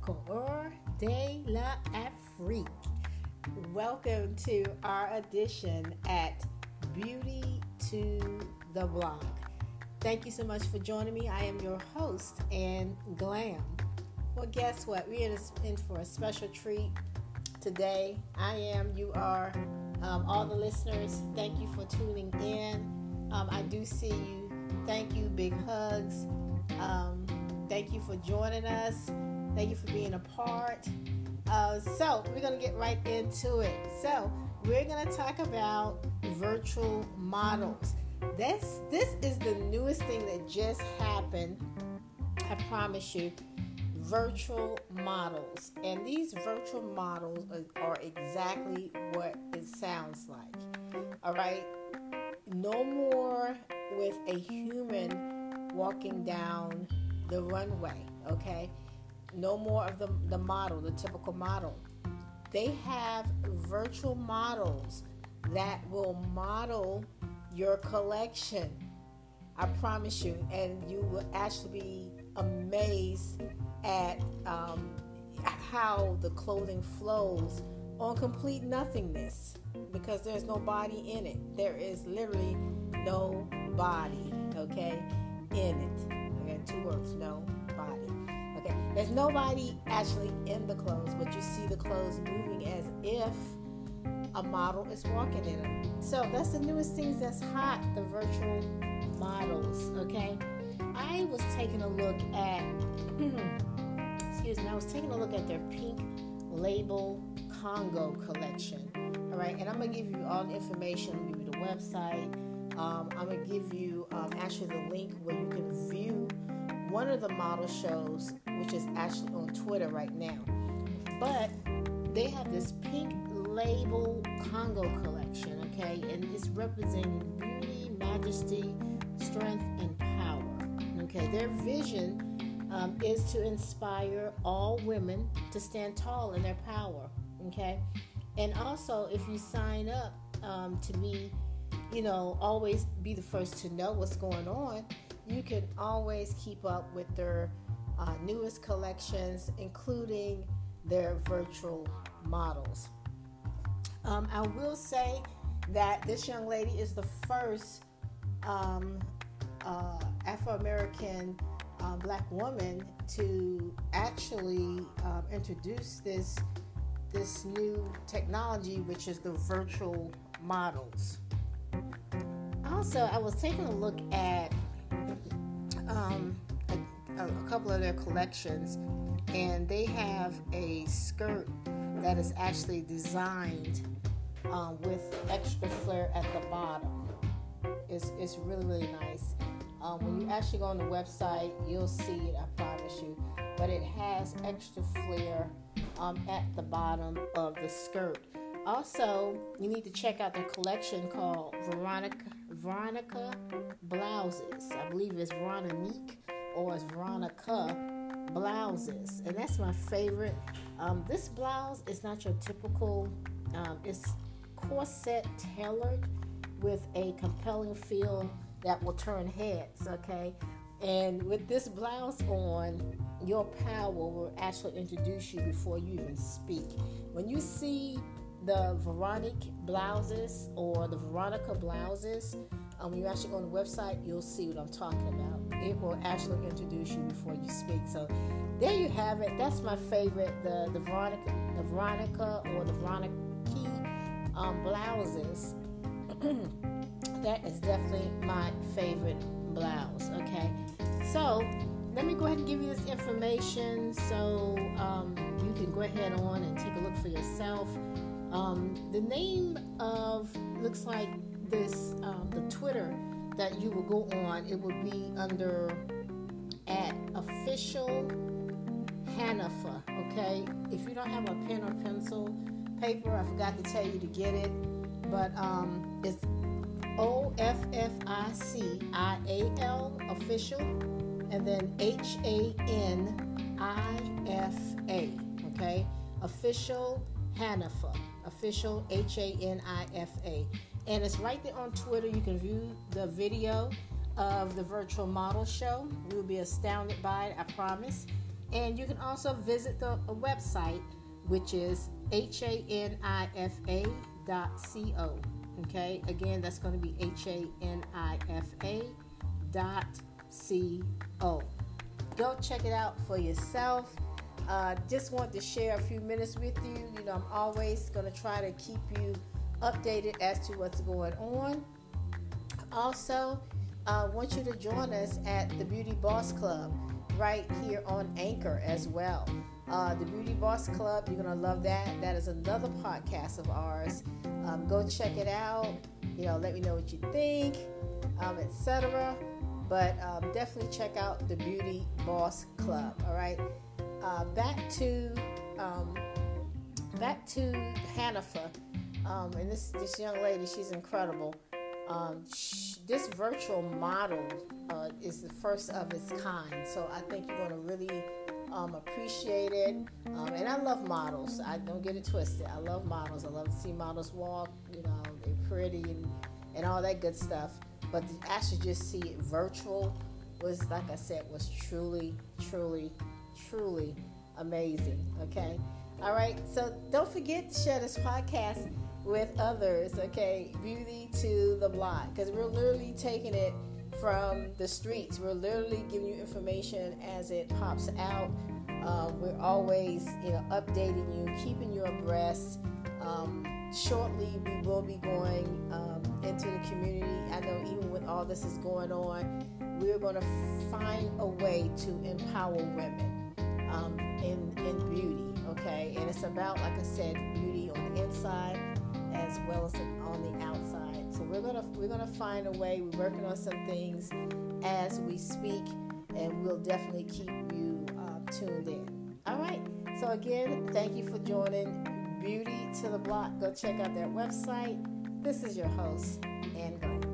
Coeur de l'Afrique. Welcome to our edition at Beauty to the Block. Thank you so much for joining me. I am your host, Ann Glam. Well, guess what? We're in for a special treat today. I am, you are, um, all the listeners. Thank you for tuning in. Um, I do see you. Thank you. Big hugs. Um, thank you for joining us. Thank you for being a part. Uh, so, we're going to get right into it. So, we're going to talk about virtual models. This this is the newest thing that just happened. I promise you, virtual models, and these virtual models are, are exactly what it sounds like. All right, no more with a human walking down the runway. Okay, no more of the the model, the typical model. They have virtual models that will model your collection. I promise you, and you will actually be amazed at um, how the clothing flows on complete nothingness because there's no body in it. There is literally no body, okay, in it. Okay, two words, no there's nobody actually in the clothes, but you see the clothes moving as if a model is walking in them. So that's the newest things that's hot, the virtual models. Okay, I was taking a look at, excuse me, I was taking a look at their pink label Congo collection. All right, and I'm gonna give you all the information. I'm gonna give you the website. Um, I'm gonna give you um, actually the link where you can view one of the model shows, which is actually on Twitter right now. But they have this pink label Congo collection, okay? And it's representing beauty, majesty, strength, and power. Okay, their vision um, is to inspire all women to stand tall in their power. Okay, and also if you sign up um, to be, you know, always be the first to know what's going on, you can always keep up with their uh, newest collections, including their virtual models. Um, I will say that this young lady is the first um, uh, Afro American uh, black woman to actually um, introduce this this new technology, which is the virtual models. Also, I was taking a look at um, a, a couple of their collections, and they have a skirt that is actually designed um, with extra flare at the bottom. It's, it's really, really nice. Um, when you actually go on the website, you'll see it, I promise you. But it has extra flare um, at the bottom of the skirt. Also, you need to check out their collection called Veronica Veronica Blouses. I believe it's Veronique or it's Veronica Blouses, and that's my favorite. Um, this blouse is not your typical. Um, it's corset tailored with a compelling feel that will turn heads, okay? And with this blouse on, your power will actually introduce you before you even speak. When you see the Veronique blouses or the Veronica blouses, um, when you actually go on the website, you'll see what I'm talking about. It will actually introduce you before you speak. So there you have it. That's my favorite, the the Veronica, the Veronica or the Veronica um, blouses. that is definitely my favorite blouse. Okay, so let me go ahead and give you this information so um, you can go ahead on and take a look for yourself. Um, the name of looks like this um, the Twitter that you will go on. It will be under at official Hanifa. Okay, if you don't have a pen or pencil, paper, I forgot to tell you to get it, but um, it's O F F I C I A L official, and then H A N I F A. Okay, official Hanifa, official H A N I F A, and it's right there on Twitter. You can view the video of the virtual model show. You will be astounded by it, I promise. And you can also visit the uh, website, which is hanifa dot co. Okay, again, that's going to be hanifa dot co. Go check it out for yourself. Uh, just want to share a few minutes with you. You know, I'm always going to try to keep you updated as to what's going on. Also, I uh, want you to join us at the Beauty Boss Club right here on Anchor as well. Uh, the Beauty Boss Club, you're going to love that. That is another podcast of ours. Um, go check it out. You know, let me know what you think, um, etc. But um, definitely check out the Beauty Boss Club. All right. Uh, back to um, back to Hanifa, um, and this this young lady, she's incredible. Um, this virtual model uh, is the first of its kind, so I think you're going to really um, appreciate it. Um, and I love models. I don't get it twisted. I love models. I love to see models walk. You know, they're pretty and and all that good stuff. But to actually just see it virtual was, like I said, was truly, truly, truly amazing. Okay. All right. So don't forget to share this podcast with others, okay? Beauty to the block, because we're literally taking it from the streets. We're literally giving you information as it pops out. Um, we're always, you know, updating you, keeping you abreast. Um, shortly, we will be going um, into the community. I know even with all this is going on, we're going to find a way to empower women um, in in beauty. Okay, and it's about, like I said, beauty on the inside as well as on the outside. So we're gonna we're gonna find a way. We're working on some things as we speak, and we'll definitely keep you uh, tuned in. All right. So again, thank you for joining Beauty to the Block. Go check out their website. This is your host, Ann Glam.